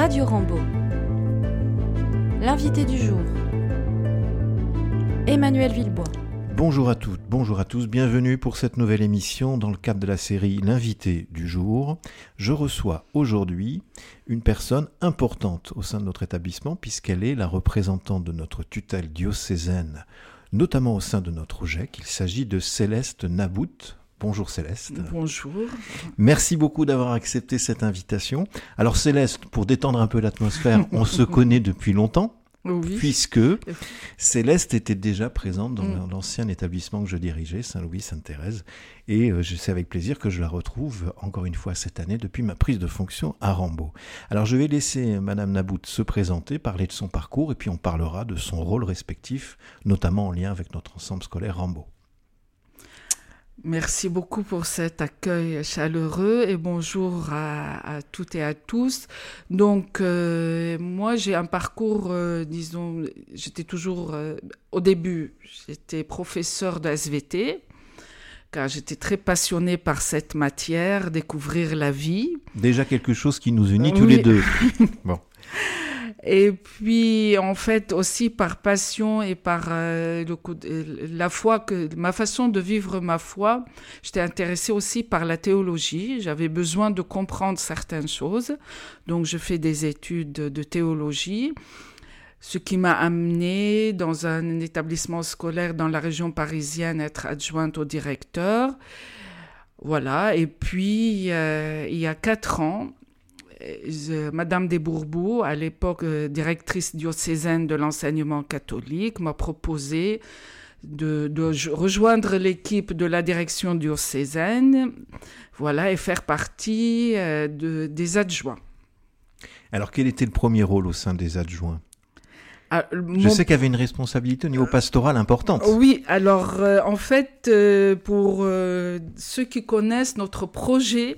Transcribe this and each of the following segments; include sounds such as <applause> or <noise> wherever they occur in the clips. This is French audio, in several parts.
Radio Rambo. L'invité du jour. Emmanuel Villebois. Bonjour à toutes, bonjour à tous, bienvenue pour cette nouvelle émission dans le cadre de la série L'invité du jour. Je reçois aujourd'hui une personne importante au sein de notre établissement puisqu'elle est la représentante de notre tutelle diocésaine, notamment au sein de notre OGEC. Il s'agit de Céleste Nabout. Bonjour Céleste. Bonjour. Merci beaucoup d'avoir accepté cette invitation. Alors Céleste, pour détendre un peu l'atmosphère, on se <laughs> connaît depuis longtemps. Oui. Puisque Céleste était déjà présente dans Mm. l'ancien établissement que je dirigeais, Saint-Louis-Sainte-Thérèse, et euh, je sais avec plaisir que je la retrouve encore une fois cette année depuis ma prise de fonction à Rambaud. Alors je vais laisser Madame Nabout se présenter, parler de son parcours, et puis on parlera de son rôle respectif, notamment en lien avec notre ensemble scolaire Rambaud. Merci beaucoup pour cet accueil chaleureux et bonjour à, à toutes et à tous. Donc, euh, moi, j'ai un parcours, euh, disons, j'étais toujours, euh, au début, j'étais professeur de SVT, car j'étais très passionnée par cette matière, découvrir la vie. Déjà quelque chose qui nous unit tous Oui. les deux. <laughs> Bon. Et puis, en fait, aussi par passion et par euh, de- la foi, que, ma façon de vivre ma foi, j'étais intéressée aussi par la théologie. J'avais besoin de comprendre certaines choses. Donc, je fais des études de théologie, ce qui m'a amené dans un établissement scolaire dans la région parisienne, être adjointe au directeur. Voilà. Et puis, euh, il y a quatre ans, Madame Desbourbous, à l'époque euh, directrice diocésaine de l'enseignement catholique, m'a proposé de, de jo- rejoindre l'équipe de la direction diocésaine, voilà, et faire partie euh, de, des adjoints. Alors quel était le premier rôle au sein des adjoints? Ah, Je sais qu'il y avait une responsabilité au niveau pastoral importante. Oui, alors euh, en fait, euh, pour euh, ceux qui connaissent notre projet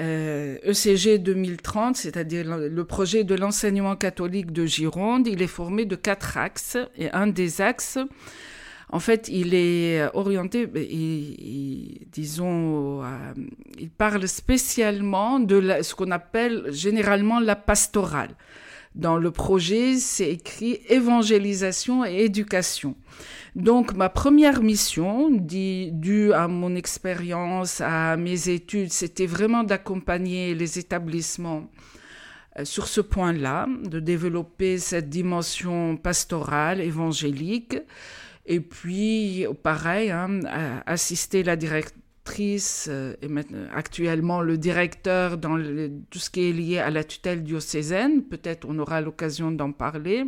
euh, ECG 2030, c'est-à-dire le projet de l'enseignement catholique de Gironde, il est formé de quatre axes. Et un des axes, en fait, il est orienté, il- il- disons, euh, il parle spécialement de ce qu'on appelle généralement la pastorale. Dans le projet, c'est écrit évangélisation et éducation. Donc, ma première mission, due à mon expérience, à mes études, c'était vraiment d'accompagner les établissements euh, sur ce point-là, de développer cette dimension pastorale, évangélique. Et puis, pareil, hein, assister la directrice euh, et maintenant, actuellement le directeur dans le- tout ce qui est lié à la tutelle diocésaine. Peut-être on aura l'occasion d'en parler.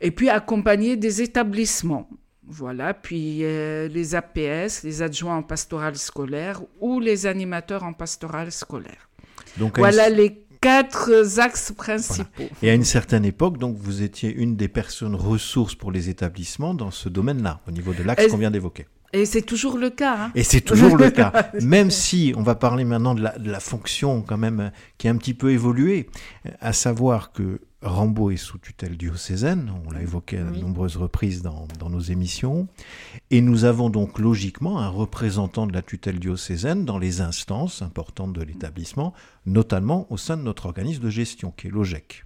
Et puis accompagner des établissements. Voilà, puis euh, les APS, les adjoints en pastoral scolaire ou les animateurs en pastoral scolaire. Donc, Voilà une- les quatre axes principaux. Et à une certaine époque, donc, vous étiez une des personnes ressources pour les établissements dans ce domaine-là, au niveau de l'axe qu'on vient d'évoquer. Et c'est toujours le cas. hein. Et c'est toujours le cas. <laughs> Même si on va parler maintenant de la, de la fonction quand même euh, qui a un petit peu évolué, euh, à savoir que Rambaud est sous tutelle diocésaine, on l'a évoqué à de Oui. nombreuses reprises dans, dans nos émissions, et nous avons donc logiquement un représentant de la tutelle diocésaine dans les instances importantes de l'établissement, notamment au sein de notre organisme de gestion qui est l'OGEC.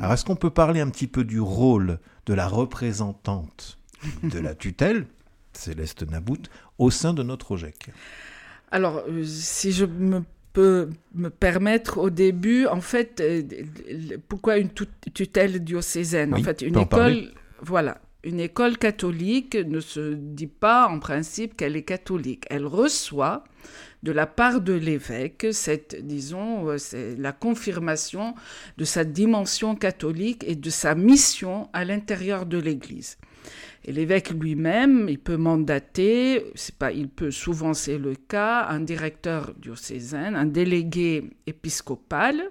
Alors est-ce qu'on peut parler un petit peu du rôle de la représentante de la tutelle, Céleste Nabout, au sein de notre OGEC Alors, euh, si je me peux me permettre au début, en fait, euh, le- pourquoi une tut- tutelle diocésaine? Oui, En fait, une école, voilà, une école catholique ne se dit pas en principe qu'elle est catholique. Elle reçoit de la part de l'évêque cette, disons, euh, c'est la confirmation de sa dimension catholique et de sa mission à l'intérieur de l'Église. Et l'évêque lui-même, il peut mandater, c'est pas, il peut souvent c'est le cas, un directeur diocésain, un délégué épiscopal,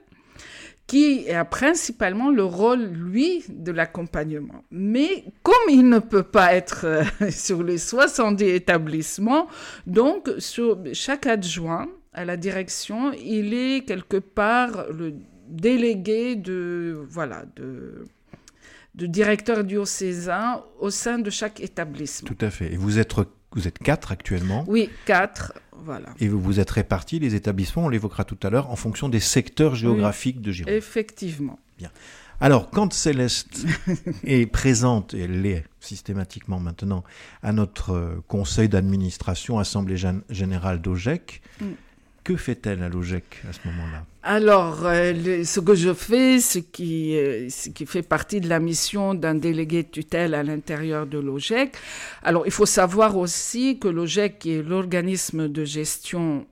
qui a principalement le rôle, lui, de l'accompagnement. Mais comme il ne peut pas être euh, <laughs> sur les 70 établissements, donc sur chaque adjoint à la direction, il est quelque part le délégué de, voilà, de, de directeur diocésain au sein de chaque établissement. Tout à fait. Et vous êtes vous êtes quatre actuellement. Oui, quatre, voilà. Et vous vous êtes répartis, les établissements, on l'évoquera tout à l'heure, en fonction des secteurs géographiques de Gironde. Effectivement. Bien. Alors, quand Céleste <laughs> est présente, et elle l'est systématiquement maintenant, à notre conseil d'administration, Assemblée générale d'OGEC, mm. Que fait-elle à l'OGEC à ce moment-là? Alors, ce que je fais, ce qui, euh, ce qui fait partie de la mission d'un délégué de tutelle à l'intérieur de l'OGEC. Alors, il faut savoir aussi que l'OGEC est l'organisme de gestion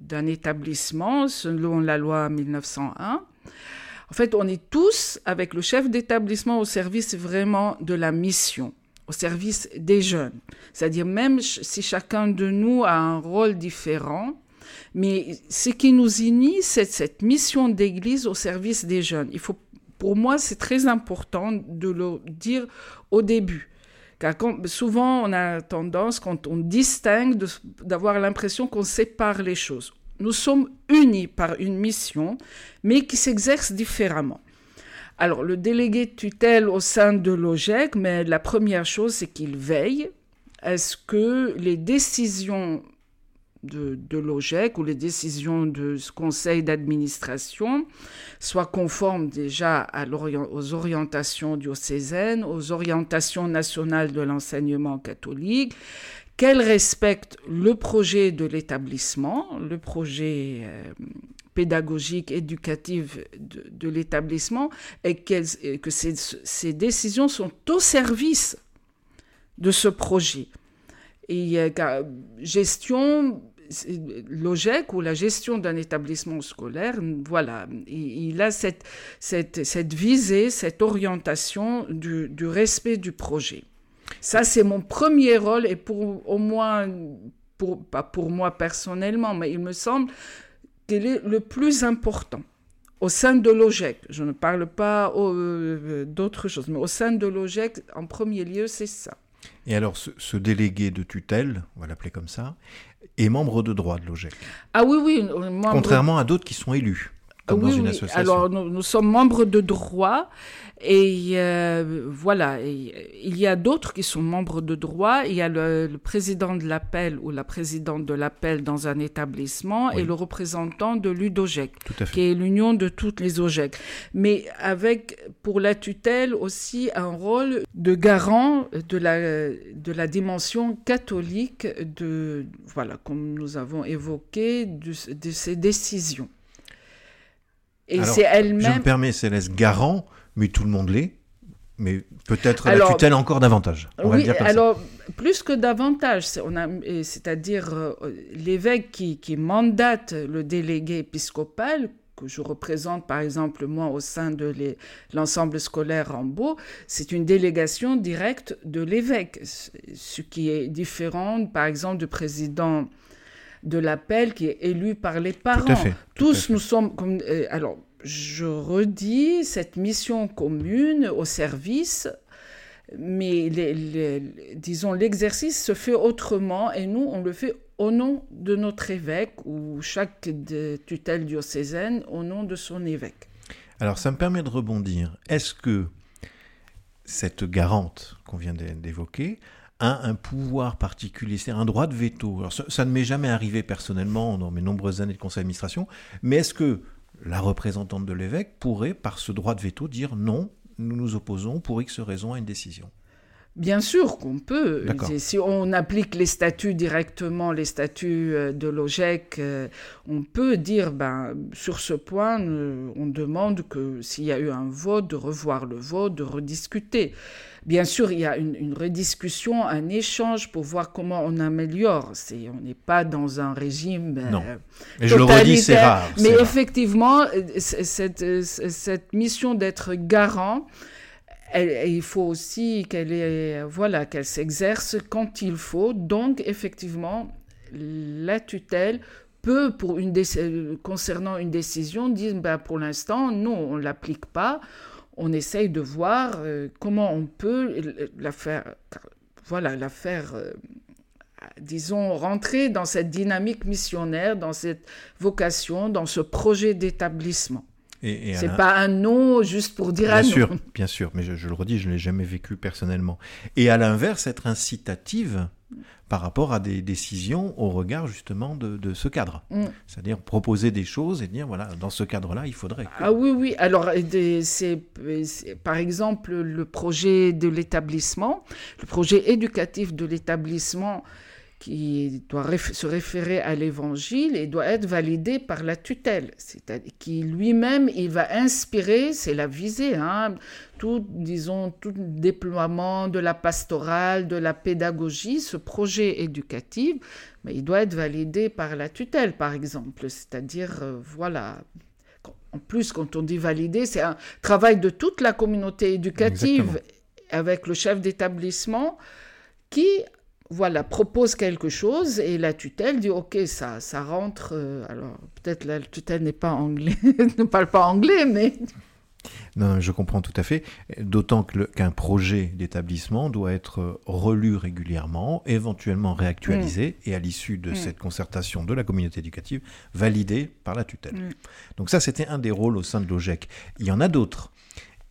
d'un établissement selon la loi 1901. En fait, on est tous avec le chef d'établissement au service vraiment de la mission, au service des jeunes. C'est-à-dire même si chacun de nous a un rôle différent, mais ce qui nous unit, c'est cette mission d'église au service des jeunes. Il faut, pour moi, c'est très important de le dire au début. Car souvent, on a tendance, quand on distingue, d'avoir l'impression qu'on sépare les choses nous sommes unis par une mission, mais qui s'exerce différemment. Alors, le délégué tutelle au sein de l'OGEC, mais la première chose, c'est qu'il veille à ce que les décisions de, l'OGEC ou les décisions de conseil d'administration soient conformes déjà aux orientations diocésaines, aux orientations nationales de l'enseignement catholique, qu'elle respecte le projet de l'établissement, le projet euh, pédagogique, éducatif de, l'établissement, et, que ces, décisions sont au service de ce projet. Et gestion, l'OGEC ou la gestion d'un établissement scolaire, voilà, il, a cette, cette, cette, visée, cette orientation du, du respect du projet. Ça, c'est mon premier rôle et pour au moins, pour, pas pour moi personnellement, mais il me semble qu'il est le plus important au sein de l'OGEC. Je ne parle pas euh, d'autres choses, mais au sein de l'OGEC, en premier lieu, c'est ça. Et alors, ce, délégué de tutelle, on va l'appeler comme ça, est membre de droit de l'OGEC. Ah oui, oui. Contrairement à d'autres qui sont élus. Comme dans une association. Alors, nous, nous, sommes membres de droit et euh, voilà, il y a d'autres qui sont membres de droit. Il y a le, président de l'appel ou la présidente de l'appel dans un établissement et le représentant de l'UDOGEC, qui est l'union de toutes les OGEC. Mais avec, pour la tutelle, aussi un rôle de garant de la, de la dimension catholique de, voilà, comme nous avons évoqué, de, de ces décisions. Et c'est elle-même. Je me permets, Céleste, garant mais tout le monde l'est. Mais peut-être la tutelle encore davantage. oui, alors plus que davantage, c'est-à-dire euh, l'évêque qui, qui, mandate le délégué épiscopal, que je représente par exemple moi au sein de l'ensemble scolaire Rambaud, c'est une délégation directe de l'évêque, ce qui est différent par exemple du président de l'appel qui est élu par les parents. Tous nous sommes comme euh, alors je redis cette mission commune au service, mais disons l'exercice se fait autrement et nous on le fait au nom de notre évêque ou chaque tutelle diocésaine au nom de son évêque. Alors ça me permet de rebondir. Est-ce que cette garante qu'on vient d'évoquer a un pouvoir particulier, c'est un droit de veto. Alors, ça, ça ne m'est jamais arrivé personnellement dans mes nombreuses années de conseil d'administration, mais est-ce que la représentante de l'évêque pourrait, par ce droit de veto, dire non, nous nous opposons pour X raison à une décision. Bien sûr qu'on peut. Si on applique les statuts directement, les statuts euh, de l'OGEC, euh, on peut dire, ben, sur ce point, euh, on demande que s'il y a eu un vote, de revoir le vote, de rediscuter. Bien sûr, il y a une, rediscussion, un échange pour voir comment on améliore. C'est, on n'est pas dans un régime. Non. mais je le redis, c'est rare. Mais effectivement, cette, cette mission d'être garant, il faut aussi qu'elle voilà, qu'elle s'exerce quand il faut. Donc, effectivement, la tutelle peut, pour une concernant une décision, dire ben, pour l'instant, non, on ne l'applique pas. On essaye de voir euh, comment on peut la faire, voilà, la faire, euh, disons, rentrer dans cette dynamique missionnaire, dans cette vocation, dans ce projet d'établissement. C'est pas un non juste pour dire bien un sûr, Bien sûr, mais je, le redis, je ne l'ai jamais vécu personnellement. Et à l'inverse, être incitative par rapport à des décisions au regard justement de, ce cadre. Mm. C'est-à-dire proposer des choses et dire, voilà, dans ce cadre-là, il faudrait. Ah oui, oui. Alors, c'est par exemple le projet de l'établissement, le projet éducatif de l'établissement qui doit se référer à l'évangile et doit être validé par la tutelle, c'est-à-dire qui lui-même il va inspirer, c'est la visée, hein, tout disons tout déploiement de la pastorale, de la pédagogie, ce projet éducatif, mais il doit être validé par la tutelle par exemple, c'est-à-dire euh, voilà. En plus, quand on dit valider, c'est un travail de toute la communauté éducative avec le chef d'établissement qui voilà, propose quelque chose et la tutelle dit ok, ça, ça rentre. Euh, alors peut-être la tutelle n'est pas anglais, <laughs> ne parle pas anglais, mais. Non, je comprends tout à fait. D'autant qu'un projet d'établissement doit être relu régulièrement, éventuellement réactualisé, mm. et à l'issue de mm. cette concertation de la communauté éducative, validé par la tutelle. Mm. Donc ça, c'était un des rôles au sein de l'OGEC. Il y en a d'autres.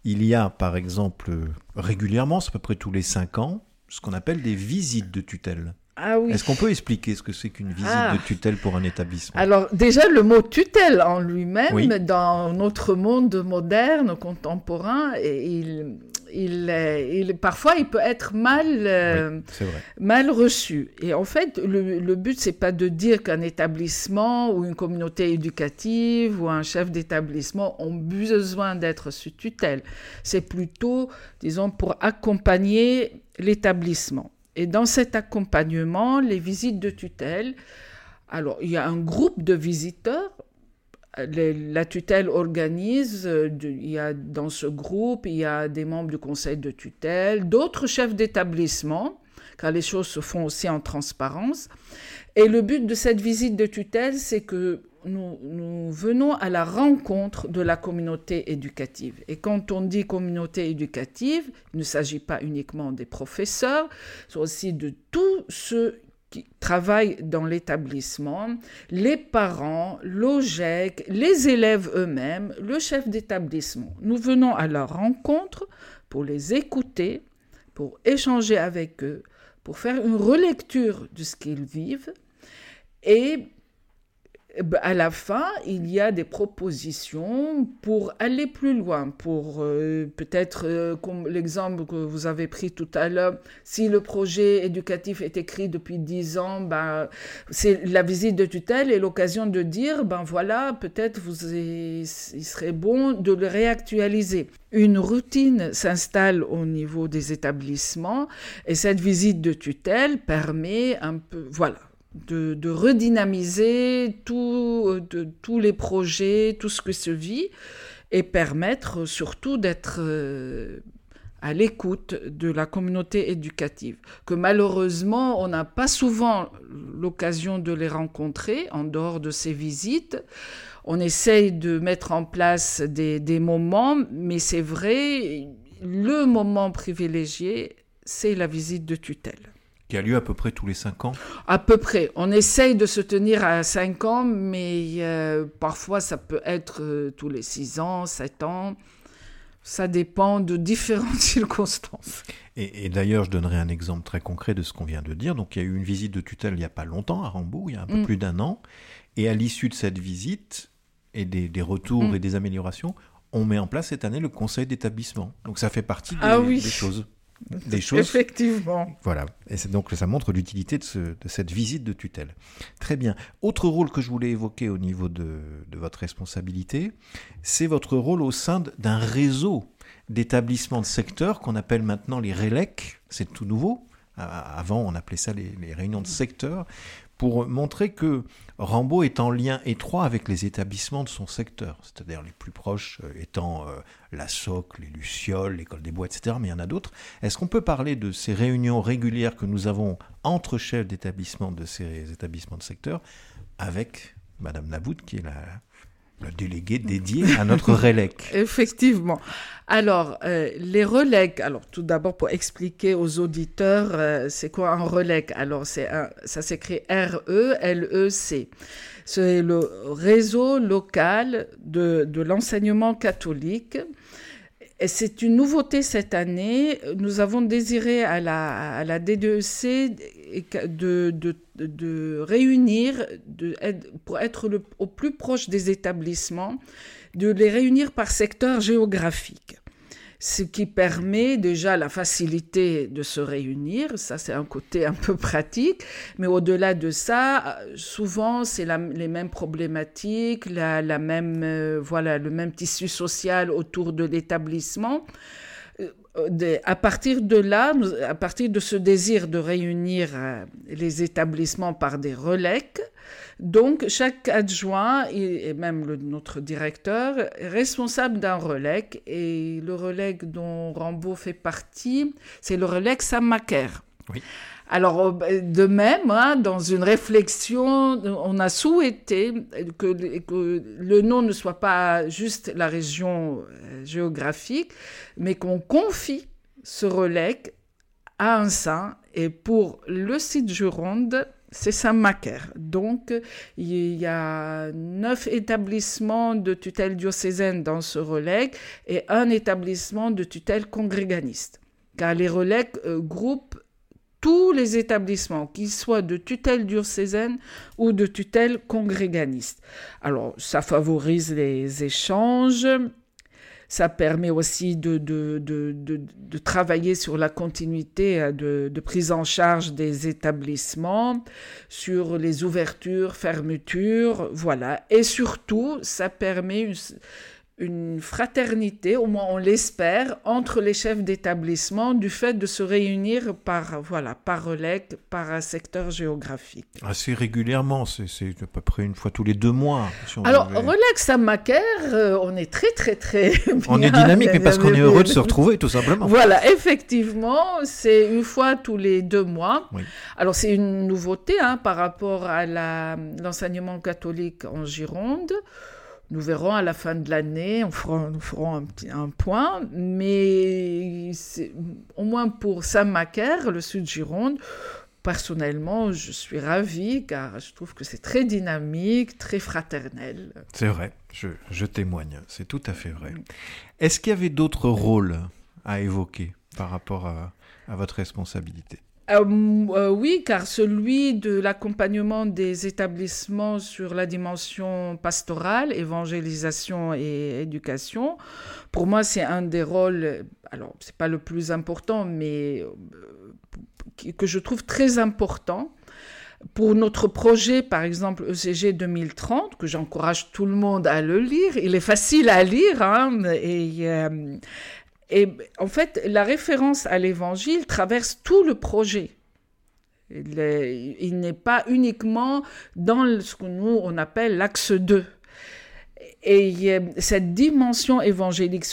Il y a, par exemple, régulièrement, c'est à peu près tous les cinq ans, ce qu'on appelle des visites de tutelle. Ah oui. Est-ce qu'on peut expliquer ce que c'est qu'une visite ah. de tutelle pour un établissement? Alors déjà, le mot tutelle en lui-même, dans notre monde moderne, contemporain, il, il, parfois il peut être mal, euh, mal reçu. Et en fait, le, le but, c'est pas de dire qu'un établissement ou une communauté éducative ou un chef d'établissement ont besoin d'être sous tutelle. C'est plutôt, disons, pour accompagner l'établissement. Et dans cet accompagnement, les visites de tutelle, alors il y a un groupe de visiteurs. la tutelle organise, euh, il y a dans ce groupe, il y a des membres du conseil de tutelle, d'autres chefs d'établissement, car les choses se font aussi en transparence. Et le but de cette visite de tutelle, c'est que nous, venons à la rencontre de la communauté éducative. Et quand on dit communauté éducative, il ne s'agit pas uniquement des professeurs, c'est aussi de tous ceux qui travaillent dans l'établissement, les parents, l'OGEC, les élèves eux-mêmes, le chef d'établissement. Nous venons à leur rencontre pour les écouter, pour échanger avec eux, pour faire une relecture de ce qu'ils vivent et à la fin, il y a des propositions pour aller plus loin, pour euh, peut-être, euh, comme l'exemple que vous avez pris tout à l'heure, si le projet éducatif est écrit depuis dix ans, ben, c'est la visite de tutelle et l'occasion de dire, ben voilà, peut-être vous, il serait bon de le réactualiser. Une routine s'installe au niveau des établissements et cette visite de tutelle permet un peu, voilà, de, redynamiser tout, de, tous les projets, tout ce que se vit, et permettre surtout d'être euh, à l'écoute de la communauté éducative, que malheureusement on n'a pas souvent l'occasion de les rencontrer en dehors de ces visites. On essaye de mettre en place des moments, mais c'est vrai, le moment privilégié, c'est la visite de tutelle qui a lieu à peu près tous les cinq ans À peu près. On essaye de se tenir à cinq ans, mais euh, parfois ça peut être euh, tous les six ans, sept ans. Ça dépend de différentes <laughs> circonstances. Et, d'ailleurs, je donnerai un exemple très concret de ce qu'on vient de dire. Donc, il y a eu une visite de tutelle il n'y a pas longtemps à Rambourg, il y a un peu mm. plus d'un an. Et à l'issue de cette visite et des, retours mm. et des améliorations, on met en place cette année le conseil d'établissement. Donc, ça fait partie ah des choses des choses. Effectivement. Voilà. Et c'est donc ça montre l'utilité de, cette visite de tutelle. Très bien. Autre rôle que je voulais évoquer au niveau de, votre responsabilité, c'est votre rôle au sein d'un réseau d'établissements de secteur qu'on appelle maintenant les RELEC. C'est tout nouveau. Avant, on appelait ça les, les réunions de secteur pour montrer que Rambaud est en lien étroit avec les établissements de son secteur, c'est-à-dire les plus proches euh, étant euh, la SOC, les Lucioles, l'école des bois, etc., mais il y en a d'autres. Est-ce qu'on peut parler de ces réunions régulières que nous avons entre chefs d'établissement de ces établissements de secteur avec Madame Naboud, qui est la, le délégué dédié à notre RELEC. <laughs> Effectivement. Alors, euh, les RELEC, alors tout d'abord pour expliquer aux auditeurs, euh, c'est quoi un RELEC? Alors, c'est ça s'écrit R-E-L-E-C. C'est le réseau local de l'enseignement catholique. C'est une nouveauté cette année. Nous avons désiré à la, à la DDEC de, de, réunir, pour être au plus proche des établissements, de les réunir par secteur géographique ce qui permet déjà la facilité de se réunir. Ça, c'est un côté un peu pratique. Mais au-delà de ça, souvent, c'est les mêmes problématiques, la, la même, euh, voilà, le même tissu social autour de l'établissement. Euh, à partir de là, à partir de ce désir de réunir euh, les établissements par des relais, donc chaque adjoint et même le, notre directeur est responsable d'un relais et le relais dont Rambaud fait partie, c'est le relais Samaker. Oui. Alors, euh, ben, de même, hein, dans une réflexion, on a souhaité que, que, le nom ne soit pas juste la région géographique, mais qu'on confie ce relais à un saint. Et pour le site Gironde, c'est Saint-Macaire. Donc, il y a neuf établissements de tutelle diocésaine dans ce relais et un établissement de tutelle congréganiste. Car les relais euh, groupent tous les établissements, qu'ils soient de tutelle diocésaine ou de tutelle congréganiste. Alors, ça favorise les échanges, ça permet aussi de, de, de, de, travailler sur la continuité euh, de, prise en charge des établissements, sur les ouvertures, fermetures, voilà. Et surtout, ça permet une, une fraternité, au moins on l'espère, entre les chefs d'établissement du fait de se réunir par, voilà, par relais, par un secteur géographique. Assez régulièrement, c'est à peu près une fois tous les deux mois. Alors, relais Saint-Macaire, euh, on est très très très <laughs> On est dynamique, mais parce qu'on est heureux de se retrouver, tout simplement. Voilà, effectivement, c'est une fois tous les deux mois. Alors, c'est une nouveauté hein, par rapport à l'enseignement catholique en Gironde. Nous verrons à la fin de l'année, on nous ferons un, point, mais au moins pour Saint-Macaire, le sud Gironde, personnellement, je suis ravie car je trouve que c'est très dynamique, très fraternel. C'est vrai, je, témoigne, c'est tout à fait vrai. Est-ce qu'il y avait d'autres rôles à évoquer par rapport à votre responsabilité? Euh, euh, oui, car celui de l'accompagnement des établissements sur la dimension pastorale, évangélisation et éducation, pour moi, c'est un des rôles, alors, c'est pas le plus important, mais euh, que je trouve très important. Pour notre projet, par exemple, ECG 2030, que j'encourage tout le monde à le lire, il est facile à lire, hein, et et en fait, la référence à l'évangile traverse tout le projet. Il n'est pas uniquement dans ce que nous, on appelle l'axe 2. Et cette dimension évangélique,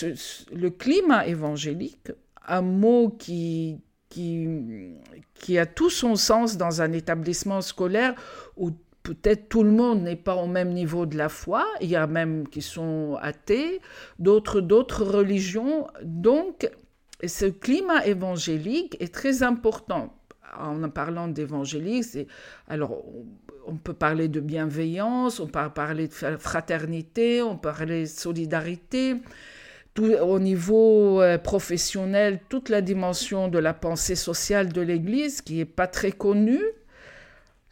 le climat évangélique, un mot qui, qui, qui a tout son sens dans un établissement scolaire où peut-être tout le monde n'est pas au même niveau de la foi, il y a même qui sont athées, d'autres d'autres religions. Donc, ce climat évangélique est très important. En parlant d'évangélique, alors on peut parler de bienveillance, on peut parler de fraternité, on peut parler de solidarité. Au niveau euh, professionnel, toute la dimension de la pensée sociale de l'Église qui n'est pas très connue,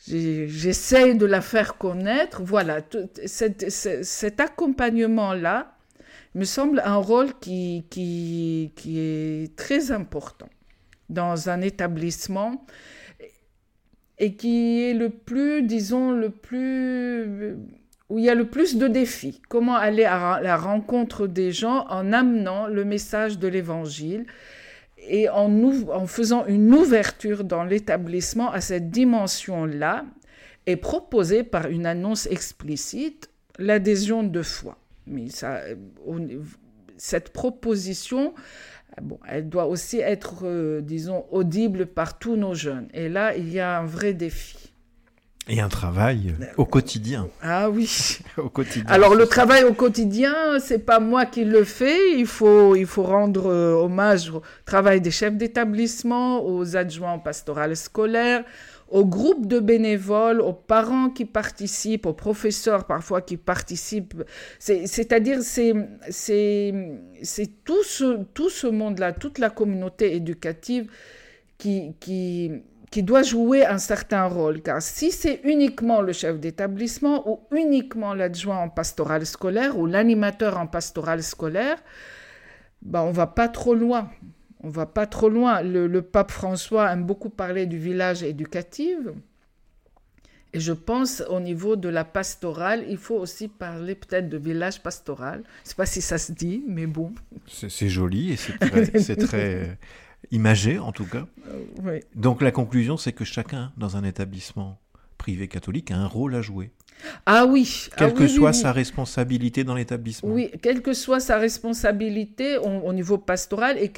J'essaie de la faire connaître. Voilà, cet, accompagnement-là me semble un rôle qui, qui, qui, est très important dans un établissement et qui est le plus, disons, le plus où il y a le plus de défis. Comment aller à la rencontre des gens en amenant le message de l'Évangile et en, faisant une ouverture dans l'établissement à cette dimension-là et proposer par une annonce explicite l'adhésion de foi. Mais ça, cette proposition, bon, elle doit aussi être, euh, disons, audible par tous nos jeunes. Et là, il y a un vrai défi. Et un travail au quotidien. Ah oui. <laughs> au quotidien. Alors le travail au quotidien, c'est pas moi qui le fais. Il faut, il faut rendre euh, hommage au travail des chefs d'établissement, aux adjoints pastorales scolaires, aux groupes de bénévoles, aux parents qui participent, aux professeurs parfois qui participent. C'est-à-dire, c'est tout ce, tout ce monde-là, toute la communauté éducative qui, qui, qui doit jouer un certain rôle. Car si c'est uniquement le chef d'établissement ou uniquement l'adjoint en pastoral scolaire ou l'animateur en pastoral scolaire, ben on va pas trop loin. On va pas trop loin. Le, pape François aime beaucoup parler du village éducatif. Et je pense au niveau de la pastorale, il faut aussi parler peut-être de village pastoral. Je ne sais pas si ça se dit, mais bon. C'est joli et c'est <laughs> très, imagé en tout cas. Euh, Donc la conclusion, c'est que chacun dans un établissement privé catholique a un rôle à jouer. Ah oui. Quelle ah que soit sa responsabilité dans l'établissement. Oui, quelle que soit sa responsabilité au, niveau pastoral et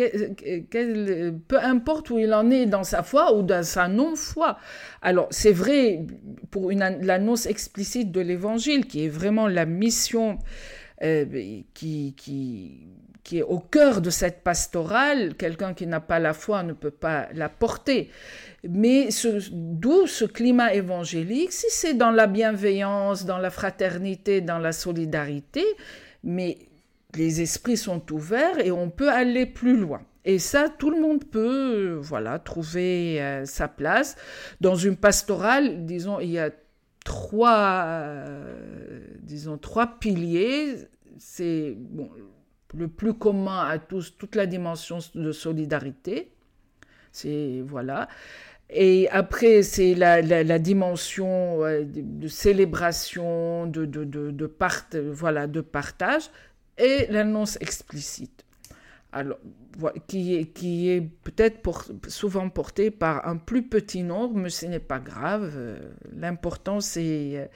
peu importe où il en est dans sa foi ou dans sa non-foi. Alors, c'est vrai pour l'annonce explicite de l'évangile qui est vraiment la mission euh, qui, qui qui est au cœur de cette pastorale, quelqu'un qui n'a pas la foi ne peut pas la porter. Mais d'où ce climat évangélique, si c'est dans la bienveillance, dans la fraternité, dans la solidarité, mais les esprits sont ouverts et on peut aller plus loin. Et ça, tout le monde peut, voilà, trouver euh, sa place. Dans une pastorale, disons, il y a trois, euh, disons, trois piliers. C'est bon, le plus commun à tous, toute la dimension de solidarité. C'est voilà. Et après, c'est la, la, dimension de, célébration, de, voilà, de partage, et l'annonce explicite. Alors, qui est, qui est peut-être souvent portée par un plus petit nombre, mais ce n'est pas grave. L'important, c'est,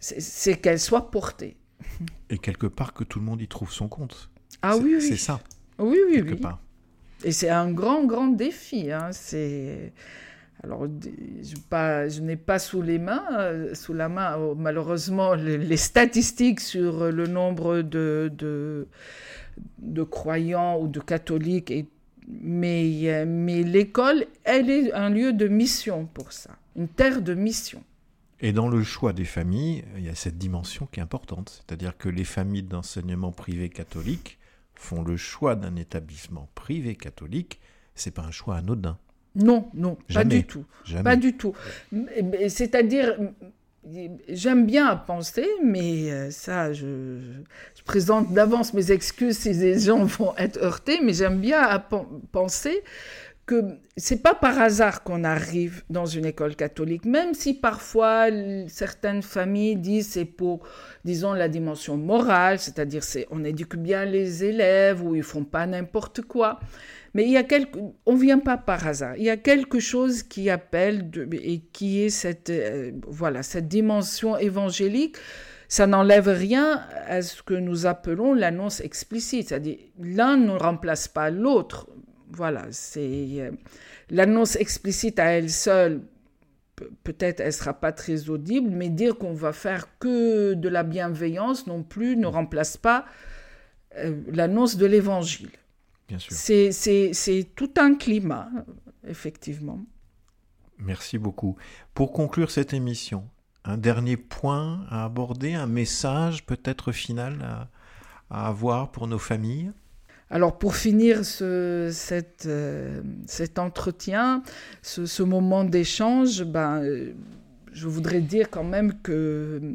c'est qu'elle soit portée. Et quelque part que tout le monde y trouve son compte. Ah oui, oui. C'est ça. Oui, oui, oui. Et c'est un grand, grand défi. Hein. C'est. Alors, je, pas, je n'ai pas sous les mains, euh, sous la main, oh, malheureusement, les, statistiques sur le nombre de, de, de croyants ou de catholiques, et, mais, mais l'école, elle est un lieu de mission pour ça, une terre de mission. Et dans le choix des familles, il y a cette dimension qui est importante, c'est-à-dire que les familles d'enseignement privé catholique font le choix d'un établissement privé catholique, c'est pas un choix anodin. Non, non, pas du tout. Pas du tout. C'est-à-dire, j'aime bien penser, mais euh, ça, je, présente d'avance mes excuses si les gens vont être heurtés, mais j'aime bien penser que c'est pas par hasard qu'on arrive dans une école catholique, même si parfois certaines familles disent c'est pour, disons, la dimension morale, c'est-à-dire c'est on éduque bien les élèves ou ils font pas n'importe quoi. Mais il y a quelque, on vient pas par hasard. Il y a quelque chose qui appelle et qui est cette, euh, voilà, cette dimension évangélique. Ça n'enlève rien à ce que nous appelons l'annonce explicite, c'est-à-dire l'un ne remplace pas l'autre voilà, c'est euh, l'annonce explicite à elle seule. Peut-être elle sera pas très audible, mais dire qu'on va faire que de la bienveillance non plus ne remplace pas euh, l'annonce de l'évangile. Bien sûr. C'est tout un climat, effectivement. Merci beaucoup. Pour conclure cette émission, un dernier point à aborder, un message peut-être final à avoir pour nos familles? Alors pour finir euh, cet entretien, ce, moment d'échange, ben, euh, je voudrais dire quand même que euh,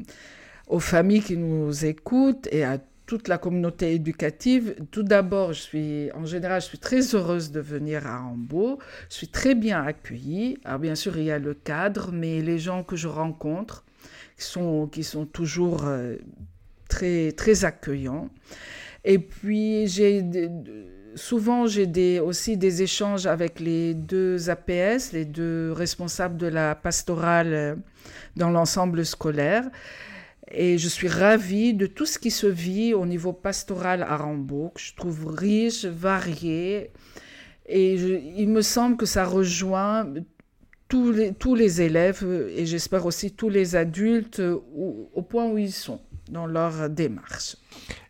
aux familles qui nous écoutent et à toute la communauté éducative, tout d'abord, en général, je suis très heureuse de venir à Hambourg. Je suis très bien accueillie. Alors, bien sûr, il y a le cadre, mais les gens que je rencontre qui sont, toujours très accueillants. Et puis, souvent, j'ai aussi des échanges avec les deux APS, les deux responsables de la pastorale euh, dans l'ensemble scolaire. Et je suis ravie de tout ce qui se vit au niveau pastoral à Rambourg. Je trouve riche, varié. Et il me semble que ça rejoint tous les, tous les élèves et j'espère aussi tous les adultes au point où ils sont dans leur démarche.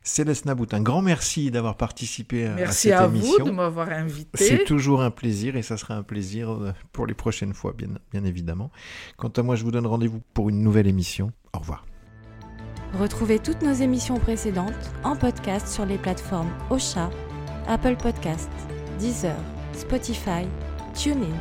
Céleste Nabout, un grand merci d'avoir participé à, merci à cette à émission. Merci à vous de m'avoir invité. C'est toujours un plaisir et ça sera un plaisir euh, pour les prochaines fois, bien, bien évidemment. Quant à moi, je vous donne rendez-vous pour une nouvelle émission. Au revoir. Retrouvez toutes nos émissions précédentes en podcast sur les plateformes Ocha, Apple Podcasts, Deezer, Spotify, TuneIn.